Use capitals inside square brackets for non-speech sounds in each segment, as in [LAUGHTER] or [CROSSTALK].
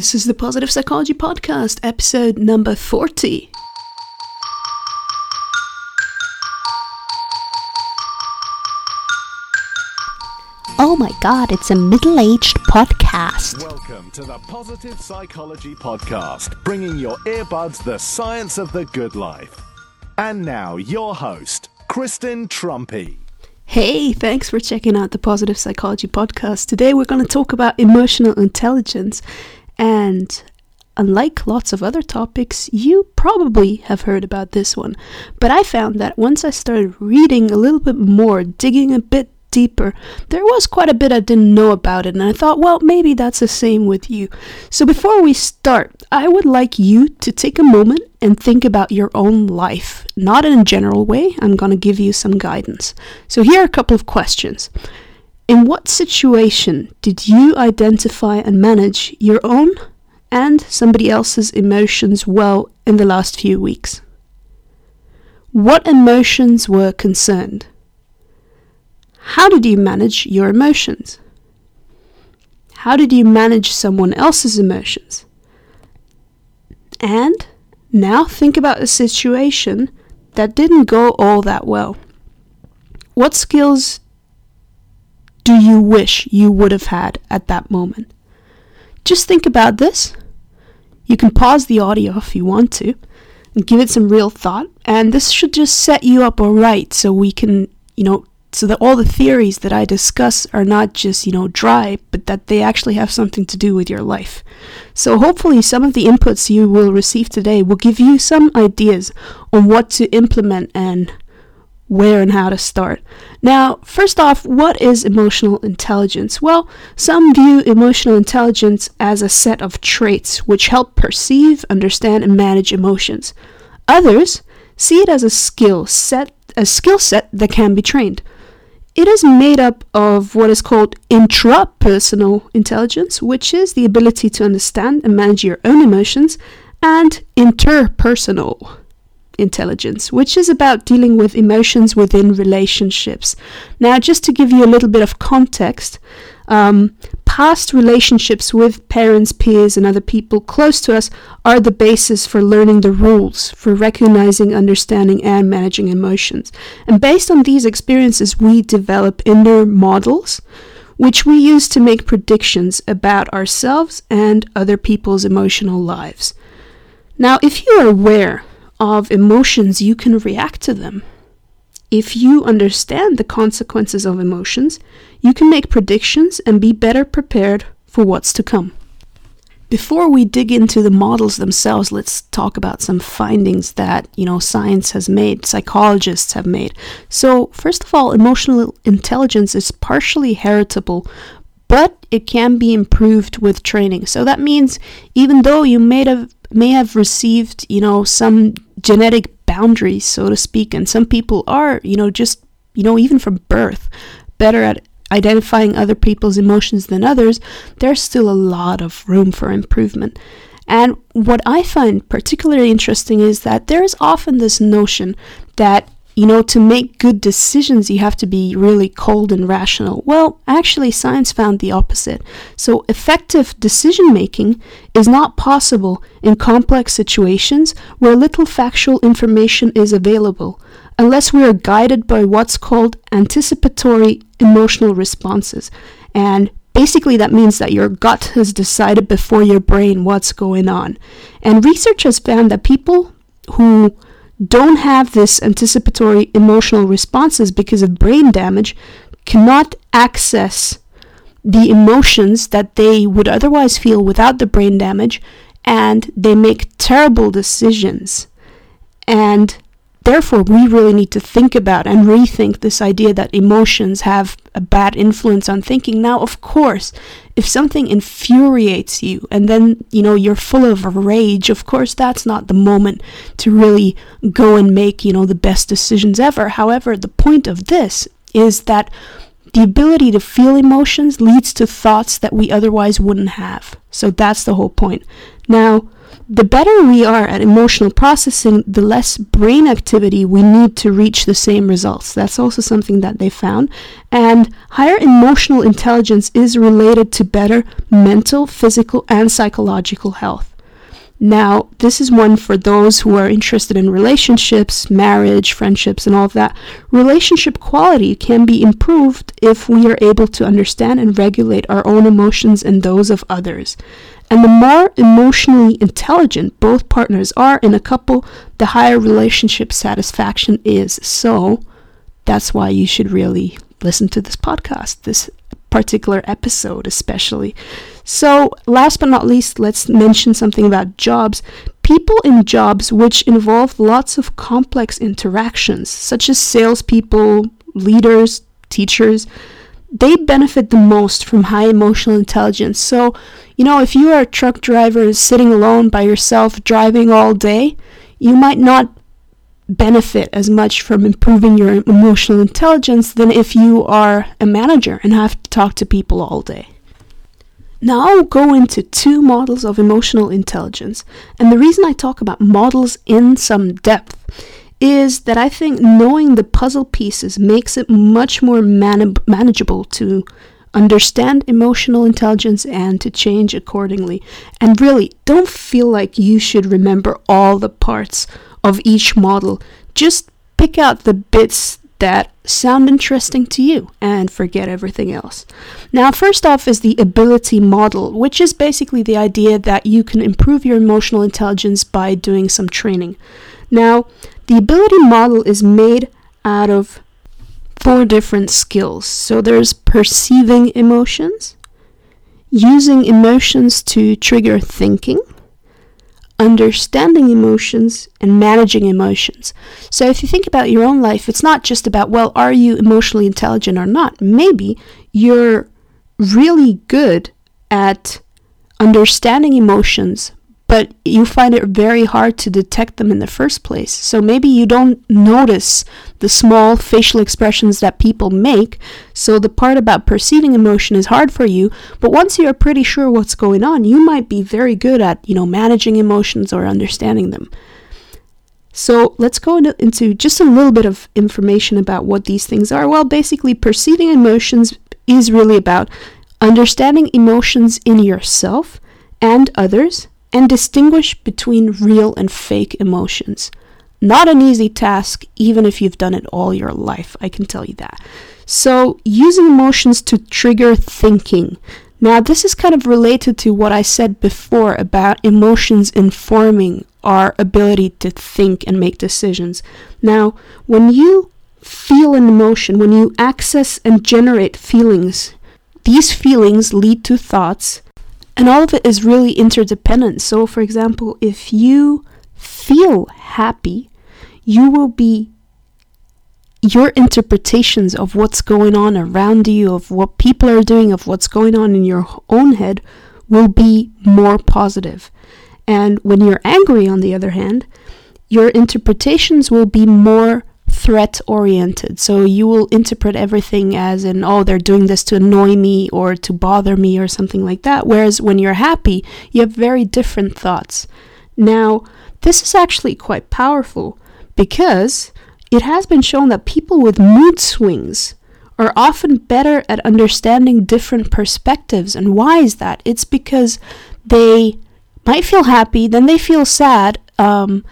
This is the Positive Psychology Podcast, episode number 40. Oh my god, it's a middle aged podcast. Welcome to the Positive Psychology Podcast, bringing your earbuds the science of the good life. And now, your host, Kristen Truempy. Hey, thanks for checking out the Positive Psychology Podcast. Today we're going to talk about emotional intelligence. And unlike lots of other topics, you probably have heard about this one. But I found that once I started reading a little bit more, digging a bit deeper, there was quite a bit I didn't know about it, and I thought, well, maybe that's the same with you. So before we start, I would like you to take a moment and think about your own life. Not in a general way, I'm going to give you some guidance. So here are a couple of questions. In what situation did you identify and manage your own and somebody else's emotions well in the last few weeks? What emotions were concerned? How did you manage your emotions? How did you manage someone else's emotions? And now think about a situation that didn't go all that well. What skills do you wish you would have had at that moment? Just think about this. You can pause the audio if you want to and give it some real thought. And this should just set you up all right so we can, you know, so that all the theories that I discuss are not just, you know, dry, but that they actually have something to do with your life. So hopefully some of the inputs you will receive today will give you some ideas on what to implement and where and how to start. Now, first off, what is emotional intelligence? Well, some view emotional intelligence as a set of traits which help perceive, understand, and manage emotions. Others see it as a skill set, a skill set that can be trained. It is made up of what is called intrapersonal intelligence, which is the ability to understand and manage your own emotions, and interpersonal intelligence, which is about dealing with emotions within relationships. Now, just to give you a little bit of context, um, past relationships with parents, peers, and other people close to us are the basis for learning the rules for recognizing, understanding, and managing emotions. And based on these experiences, we develop inner models which we use to make predictions about ourselves and other people's emotional lives. Now, if you are aware of emotions, you can react to them. If you understand the consequences of emotions, you can make predictions and be better prepared for what's to come. Before we dig into the models themselves, let's talk about some findings that, you know, science has made, psychologists have made. So, first of all, emotional intelligence is partially heritable, but it can be improved with training. So that means even though you may have may have received, you know, some genetic boundaries, so to speak. And some people are, you know, just, you know, even from birth, better at identifying other people's emotions than others. There's still a lot of room for improvement. And what I find particularly interesting is that there is often this notion that you know, to make good decisions, you have to be really cold and rational. Well, actually, science found the opposite. So, effective decision making is not possible in complex situations where little factual information is available, unless we are guided by what's called anticipatory emotional responses. And Basically, that means that your gut has decided before your brain what's going on. And research has found that people who don't have this anticipatory emotional responses because of brain damage cannot access the emotions that they would otherwise feel without the brain damage and they make terrible decisions. And therefore we really need to think about and rethink this idea that emotions have a bad influence on thinking. Now of course if something infuriates you and then you know you're full of rage of course that's not the moment to really go and make you know the best decisions ever. However the point of this is that the ability to feel emotions leads to thoughts that we otherwise wouldn't have. So that's the whole point. Now the better we are at emotional processing, the less brain activity we need to reach the same results. That's also something that they found. And higher emotional intelligence is related to better mental, physical, and psychological health. Now, this is one for those who are interested in relationships, marriage, friendships, and all of that. Relationship quality can be improved if we are able to understand and regulate our own emotions and those of others. And the more emotionally intelligent both partners are in a couple, the higher relationship satisfaction is. So, that's why you should really listen to this podcast, this particular episode, especially. So, last but not least, let's mention something about jobs. People in jobs which involve lots of complex interactions, such as salespeople, leaders, teachers, they benefit the most from high emotional intelligence. So, you know, if you are a truck driver sitting alone by yourself driving all day, you might not benefit as much from improving your emotional intelligence than if you are a manager and have to talk to people all day. Now I'll go into two models of emotional intelligence, and the reason I talk about models in some depth is that I think knowing the puzzle pieces makes it much more man- manageable to understand emotional intelligence and to change accordingly. And really, don't feel like you should remember all the parts of each model. Just pick out the bits that sound interesting to you and forget everything else. Now, first off is the ability model, which is basically the idea that you can improve your emotional intelligence by doing some training. Now, the ability model is made out of four different skills. So there's perceiving emotions, using emotions to trigger thinking, understanding emotions and managing emotions. So if you think about your own life, it's not just about, well, are you emotionally intelligent or not? Maybe you're really good at understanding emotions, but you find it very hard to detect them in the first place. So maybe you don't notice the small facial expressions that people make. So the part about perceiving emotion is hard for you, but once you're pretty sure what's going on, you might be very good at, you know, managing emotions or understanding them. So let's go into, into just a little bit of information about what these things are. Well, basically, perceiving emotions is really about understanding emotions in yourself and others and distinguish between real and fake emotions. Not an easy task, even if you've done it all your life, I can tell you that. So, using emotions to trigger thinking. Now, this is kind of related to what I said before about emotions informing our ability to think and make decisions. Now, when you feel an emotion, when you access and generate feelings, these feelings lead to thoughts, and all of it is really interdependent. So, for example, if you feel happy, you will be your interpretations of what's going on around you, of what people are doing, of what's going on in your own head will be more positive. And when you're angry, on the other hand, your interpretations will be more threat oriented. So you will interpret everything as in, oh, they're doing this to annoy me or to bother me or something like that. Whereas when you're happy, you have very different thoughts. Now, this is actually quite powerful because it has been shown that people with mood swings are often better at understanding different perspectives. And why is that? It's because they might feel happy, then they feel sad, um,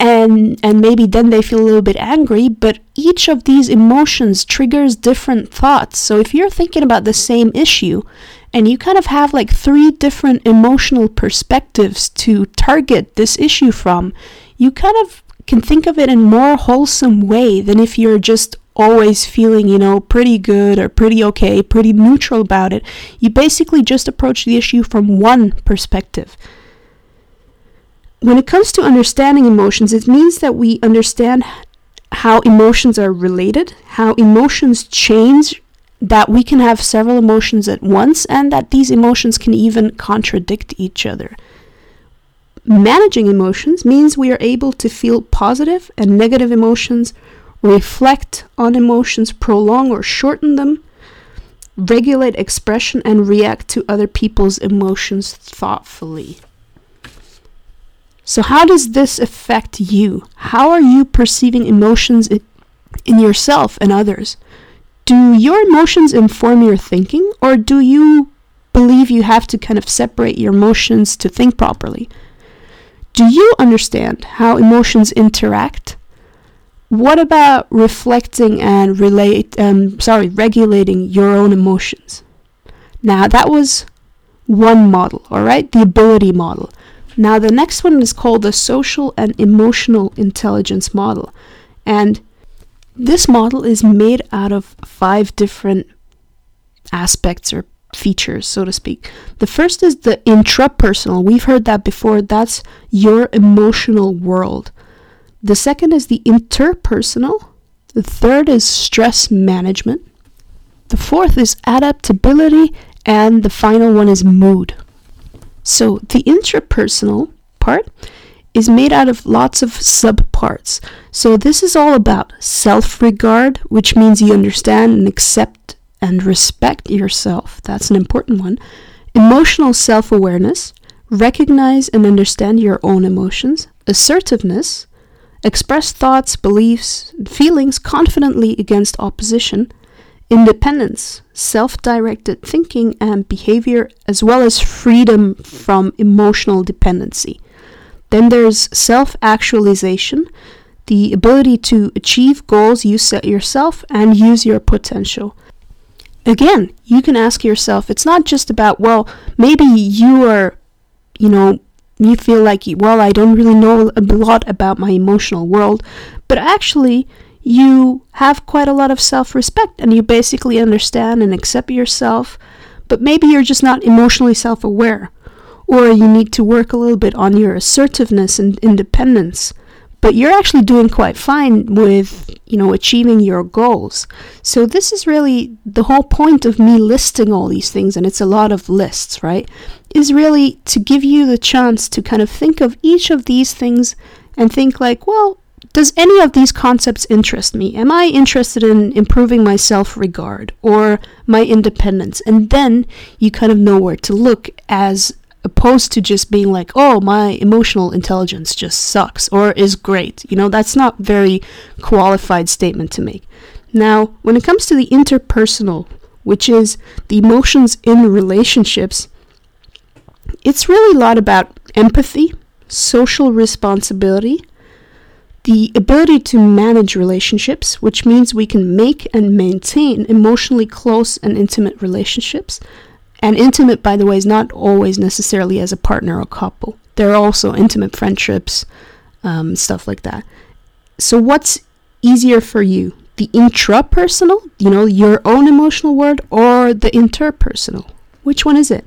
and and maybe then they feel a little bit angry but each of these emotions triggers different thoughts so if you're thinking about the same issue and you kind of have like three different emotional perspectives to target this issue from you kind of can think of it in more wholesome way than if you're just always feeling, you know, pretty good or pretty okay, pretty neutral about it. You basically just approach the issue from one perspective when it comes to understanding emotions, it means that we understand how emotions are related, how emotions change, that we can have several emotions at once, and that these emotions can even contradict each other. Managing emotions means we are able to feel positive and negative emotions, reflect on emotions, prolong or shorten them, regulate expression, and react to other people's emotions thoughtfully. So, how does this affect you? How are you perceiving emotions in yourself and others? Do your emotions inform your thinking, or do you believe you have to kind of separate your emotions to think properly? Do you understand how emotions interact? What about reflecting and relate um sorry, regulating your own emotions? Now that was one model, all right? The ability model. Now the next one is called the social and emotional intelligence model. And this model is made out of five different aspects or features, so to speak. The first is the intrapersonal. We've heard that before. That's your emotional world. The second is the interpersonal. The third is stress management. The fourth is adaptability. And the final one is mood. So the intrapersonal part is made out of lots of subparts. So this is all about self regard, which means you understand and accept and respect yourself. That's an important one. Emotional self awareness, recognize and understand your own emotions. Assertiveness, express thoughts, beliefs, feelings confidently against opposition. Independence, self directed thinking and behavior, as well as freedom from emotional dependency. Then there's self actualization, the ability to achieve goals you set yourself and use your potential. Again, you can ask yourself, it's not just about, well, maybe you are, you know, you feel like, well, I don't really know a lot about my emotional world, but actually, you have quite a lot of self respect and you basically understand and accept yourself, but maybe you're just not emotionally self aware. Or you need to work a little bit on your assertiveness and independence. But you're actually doing quite fine with, you know, achieving your goals. So this is really the whole point of me listing all these things, and it's a lot of lists, right? Is really to give you the chance to kind of think of each of these things and think like, well, does any of these concepts interest me? Am I interested in improving my self regard or my independence? And then you kind of know where to look as opposed to just being like, oh, my emotional intelligence just sucks or is great. You know, that's not very qualified statement to make. Now, when it comes to the interpersonal, which is the emotions in relationships, it's really a lot about empathy, social responsibility, the ability to manage relationships, which means we can make and maintain emotionally close and intimate relationships. And intimate, by the way, is not always necessarily as a partner or couple. There are also intimate friendships, um, stuff like that. So, what's easier for you? The intrapersonal, you know, your own emotional world, or the interpersonal? Which one is it?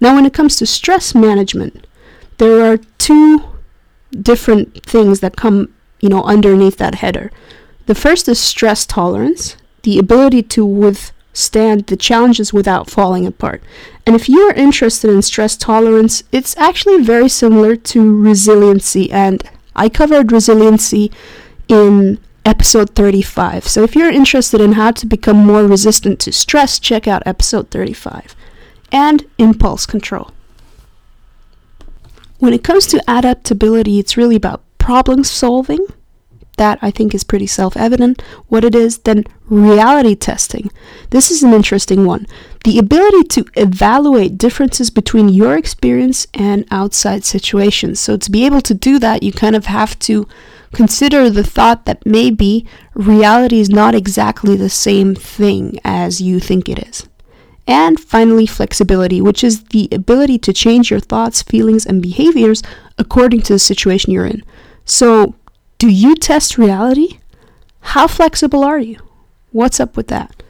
Now, when it comes to stress management, there are two different things that come, you know, underneath that header. The first is stress tolerance, the ability to withstand the challenges without falling apart. And if you are interested in stress tolerance, it's actually very similar to resiliency and I covered resiliency in episode 35. So if you're interested in how to become more resistant to stress, check out episode 35. And impulse control. When it comes to adaptability, it's really about problem solving. That I think is pretty self evident what it is. Then reality testing. This is an interesting one. The ability to evaluate differences between your experience and outside situations. So, to be able to do that, you kind of have to consider the thought that maybe reality is not exactly the same thing as you think it is. And finally, flexibility, which is the ability to change your thoughts, feelings, and behaviors according to the situation you're in. So, do you test reality? How flexible are you? What's up with that?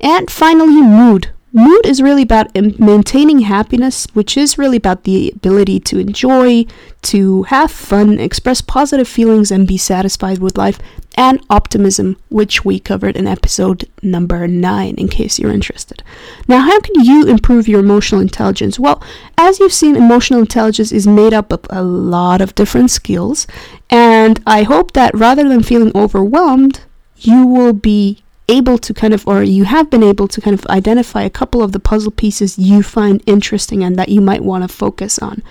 And finally, mood. Mood is really about maintaining happiness, which is really about the ability to enjoy, to have fun, express positive feelings, and be satisfied with life, and optimism, which we covered in episode number 9, in case you're interested. Now, how can you improve your emotional intelligence? Well, as you've seen, emotional intelligence is made up of a lot of different skills, and I hope that rather than feeling overwhelmed, you will be able to kind of, or you have been able to kind of identify a couple of the puzzle pieces you find interesting and that you might want to focus on.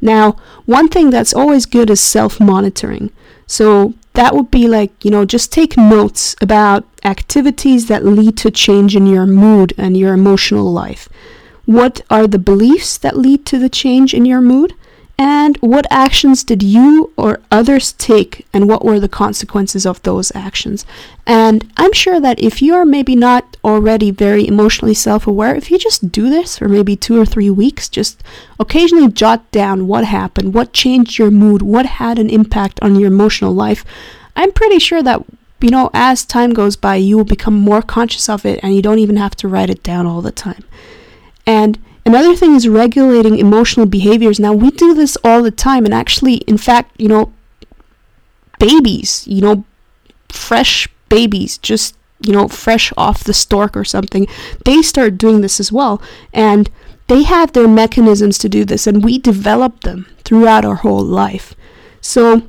Now, one thing that's always good is self monitoring. So that would be like, you know, just take notes about activities that lead to change in your mood and your emotional life. What are the beliefs that lead to the change in your mood? And what actions did you or others take, and what were the consequences of those actions? And I'm sure that if you are maybe not already very emotionally self aware, if you just do this for maybe two or three weeks, just occasionally jot down what happened, what changed your mood, what had an impact on your emotional life, I'm pretty sure that you know, as time goes by, you will become more conscious of it and you don't even have to write it down all the time. And another thing is regulating emotional behaviors. Now, we do this all the time, and actually, in fact, you know, babies, you know, fresh babies, just, you know, fresh off the stork or something, they start doing this as well. And they have their mechanisms to do this, and we develop them throughout our whole life. So,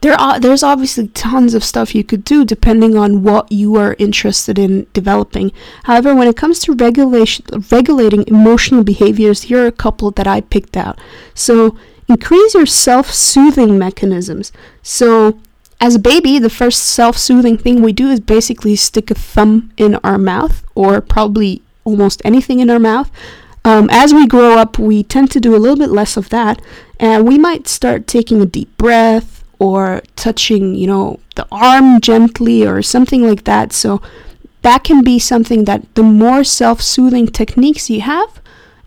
there are there's obviously tons of stuff you could do depending on what you are interested in developing. However, when it comes to regulation regulating emotional behaviors, here are a couple that I picked out. So, increase your self-soothing mechanisms. So, as a baby, the first self-soothing thing we do is basically stick a thumb in our mouth or probably almost anything in our mouth. Um, as we grow up, we tend to do a little bit less of that, and we might start taking a deep breath or touching, you know, the arm gently or something like that. So that can be something that the more self-soothing techniques you have,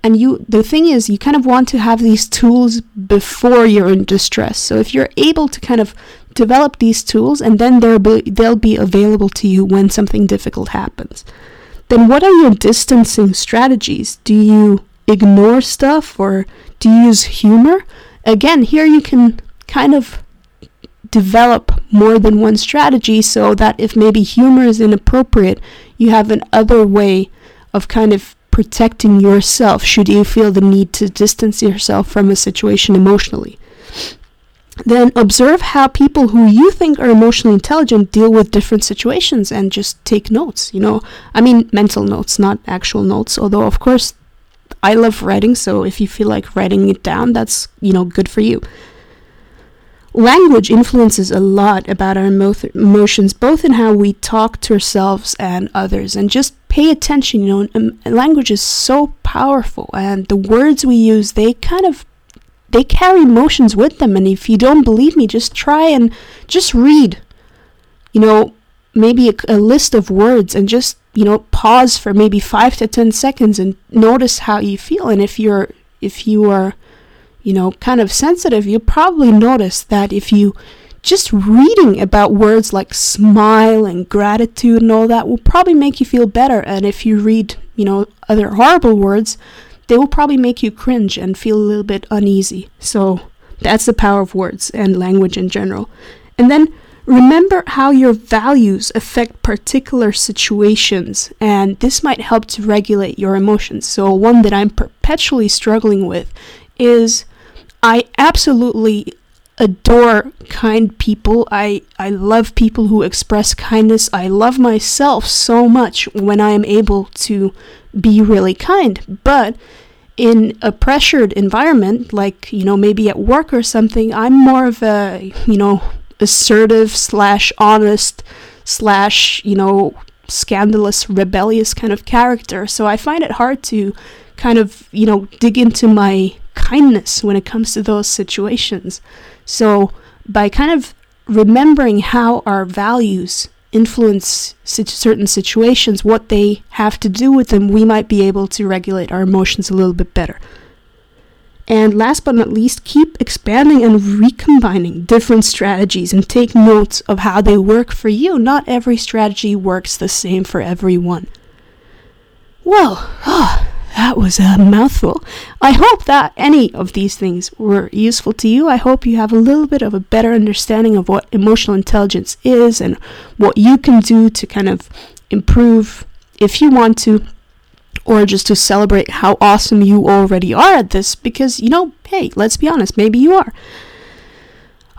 and you the thing is you kind of want to have these tools before you're in distress. So if you're able to kind of develop these tools and then they'll be, they'll be available to you when something difficult happens. Then what are your distancing strategies? Do you ignore stuff or do you use humor? Again, here you can kind of develop more than one strategy so that if maybe humor is inappropriate, you have an other way of kind of protecting yourself should you feel the need to distance yourself from a situation emotionally. Then observe how people who you think are emotionally intelligent deal with different situations and just take notes. You know, I mean, mental notes, not actual notes, although, of course, I love writing, so if you feel like writing it down, that's, you know, good for you. Language influences a lot about our emo- emotions, both in how we talk to ourselves and others. And just pay attention, you know, um, language is so powerful, and the words we use, they kind of they carry emotions with them. And if you don't believe me, just try and just read, you know, maybe a, a list of words and just you know pause for maybe five to ten seconds and notice how you feel. And if you're if you are you know, kind of sensitive, you'll probably notice that if you just reading about words like smile and gratitude and all that will probably make you feel better. And if you read, you know, other horrible words, they will probably make you cringe and feel a little bit uneasy. So that's the power of words and language in general. And then remember how your values affect particular situations, and this might help to regulate your emotions. So, one that I'm perpetually struggling with is I absolutely adore kind people. I, I love people who express kindness. I love myself so much when I am able to be really kind. But in a pressured environment, like, you know, maybe at work or something, I'm more of a, you know, assertive slash honest slash, you know, scandalous, rebellious kind of character. So I find it hard to kind of, you know, dig into my kindness when it comes to those situations. So, by kind of remembering how our values influence certain situations, what they have to do with them, we might be able to regulate our emotions a little bit better. And last but not least, keep expanding and recombining different strategies and take notes of how they work for you. Not every strategy works the same for everyone. Well, oh, [SIGHS] that was a mouthful. I hope that any of these things were useful to you. I hope you have a little bit of a better understanding of what emotional intelligence is and what you can do to kind of improve if you want to, or just to celebrate how awesome you already are at this because, you know, hey, let's be honest, maybe you are.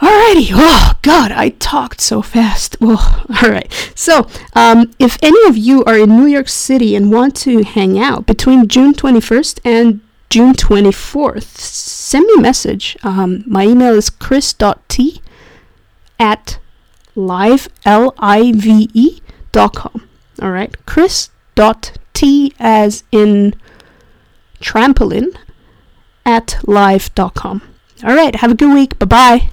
Alrighty. Oh God, I talked so fast. Oh, all right. So, um, if any of you are in New York City and want to hang out between June 21st and June 24th, send me a message. Um, my email is chris.t at live l i v e dot com. All right, chris dot t as in trampoline at live dot com. All right, have a good week. Bye bye.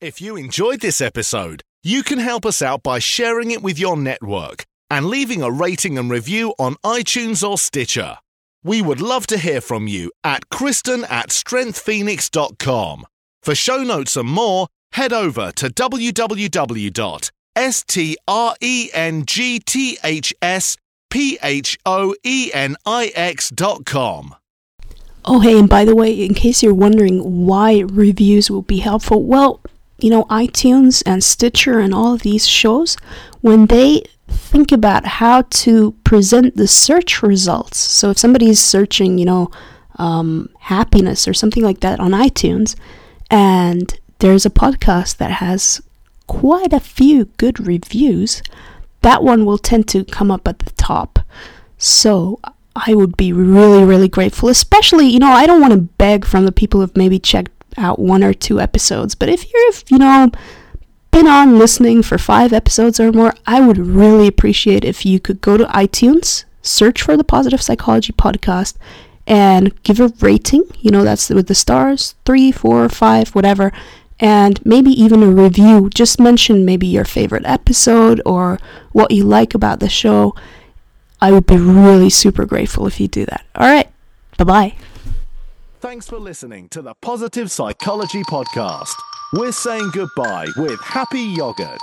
If you enjoyed this episode, you can help us out by sharing it with your network and leaving a rating and review on iTunes or Stitcher. We would love to hear from you at Kristen at strengthsphoenix.com. For show notes and more, head over to www.strengthsphoenix.com. Oh, hey, and by the way, in case you're wondering why reviews will be helpful, well, you know, iTunes and Stitcher and all these shows, when they think about how to present the search results. So if somebody's searching, you know, um, happiness or something like that on iTunes, and there's a podcast that has quite a few good reviews, that one will tend to come up at the top. So I would be really, really grateful. Especially, you know, I don't want to beg from the people who've maybe checked out one or two episodes, but if you've, you know, been on listening for five episodes or more, I would really appreciate if you could go to iTunes, search for the Positive Psychology Podcast, and give a rating. You know, that's with the stars three, four, five, whatever. And maybe even a review. Just mention maybe your favorite episode or what you like about the show. I would be really super grateful if you do that. All right. Bye bye. Thanks for listening to the Positive Psychology Podcast. We're saying goodbye with Happy Yogurt.